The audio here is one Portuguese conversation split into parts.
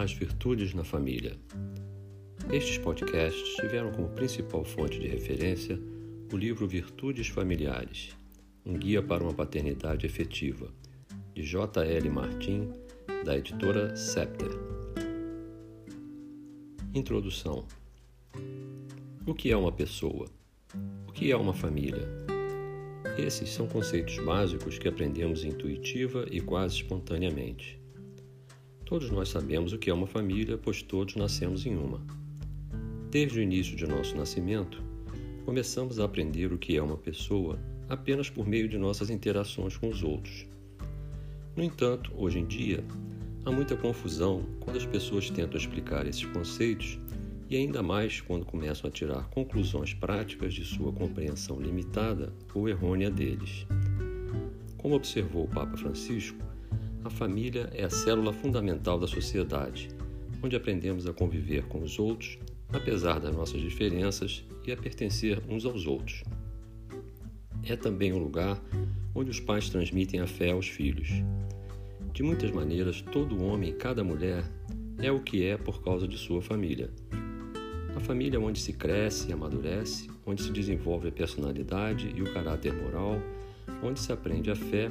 As Virtudes na Família. Estes podcasts tiveram como principal fonte de referência o livro Virtudes Familiares Um Guia para uma Paternidade Efetiva, de J. L. Martin, da editora Scepter. Introdução: O que é uma pessoa? O que é uma família? Esses são conceitos básicos que aprendemos intuitiva e quase espontaneamente. Todos nós sabemos o que é uma família, pois todos nascemos em uma. Desde o início de nosso nascimento, começamos a aprender o que é uma pessoa apenas por meio de nossas interações com os outros. No entanto, hoje em dia, há muita confusão quando as pessoas tentam explicar esses conceitos e ainda mais quando começam a tirar conclusões práticas de sua compreensão limitada ou errônea deles. Como observou o Papa Francisco, a família é a célula fundamental da sociedade, onde aprendemos a conviver com os outros, apesar das nossas diferenças, e a pertencer uns aos outros. É também um lugar onde os pais transmitem a fé aos filhos. De muitas maneiras, todo homem e cada mulher é o que é por causa de sua família. A família é onde se cresce e amadurece, onde se desenvolve a personalidade e o caráter moral, onde se aprende a fé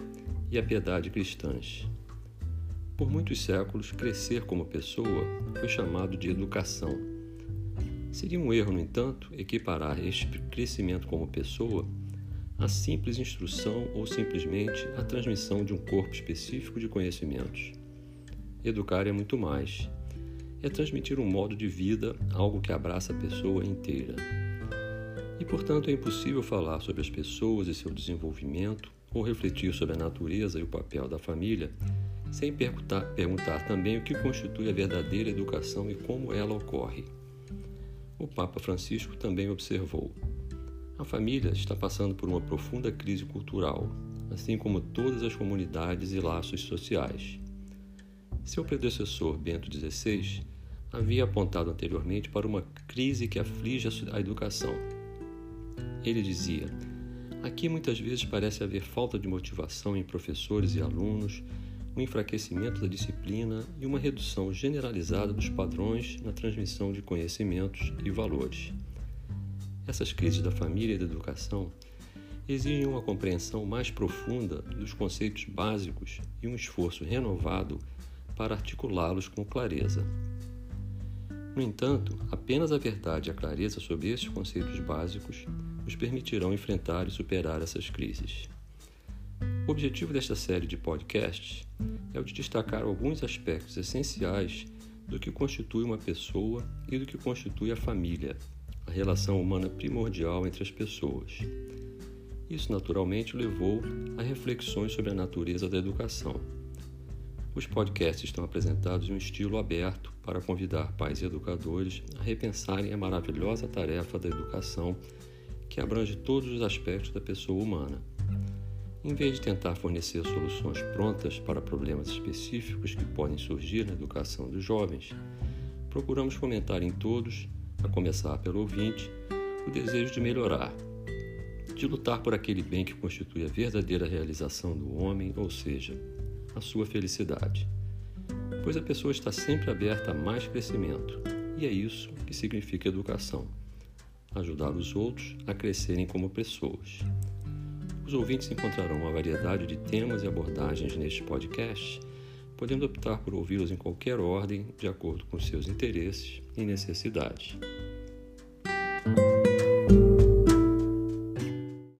e a piedade cristãs. Por muitos séculos, crescer como pessoa foi chamado de educação. Seria um erro, no entanto, equiparar este crescimento como pessoa à simples instrução ou simplesmente à transmissão de um corpo específico de conhecimentos. Educar é muito mais. É transmitir um modo de vida, algo que abraça a pessoa inteira. E, portanto, é impossível falar sobre as pessoas e seu desenvolvimento ou refletir sobre a natureza e o papel da família sem perguntar, também o que constitui a verdadeira educação e como ela ocorre. O Papa Francisco também observou: a família está passando por uma profunda crise cultural, assim como todas as comunidades e laços sociais. Seu predecessor, Bento XVI, havia apontado anteriormente para uma crise que aflige a educação. Ele dizia: Aqui muitas vezes parece haver falta de motivação em professores e alunos um enfraquecimento da disciplina e uma redução generalizada dos padrões na transmissão de conhecimentos e valores. Essas crises da família e da educação exigem uma compreensão mais profunda dos conceitos básicos e um esforço renovado para articulá-los com clareza. No entanto, apenas a verdade e a clareza sobre esses conceitos básicos nos permitirão enfrentar e superar essas crises. O objetivo desta série de podcasts é o de destacar alguns aspectos essenciais do que constitui uma pessoa e do que constitui a família, a relação humana primordial entre as pessoas. Isso naturalmente levou a reflexões sobre a natureza da educação. Os podcasts estão apresentados em um estilo aberto para convidar pais e educadores a repensarem a maravilhosa tarefa da educação que abrange todos os aspectos da pessoa humana em vez de tentar fornecer soluções prontas para problemas específicos que podem surgir na educação dos jovens, procuramos fomentar em todos, a começar pelo ouvinte, o desejo de melhorar, de lutar por aquele bem que constitui a verdadeira realização do homem, ou seja, a sua felicidade. Pois a pessoa está sempre aberta a mais crescimento, e é isso que significa educação: ajudar os outros a crescerem como pessoas. Os ouvintes encontrarão uma variedade de temas e abordagens neste podcast, podendo optar por ouvi-los em qualquer ordem, de acordo com seus interesses e necessidades.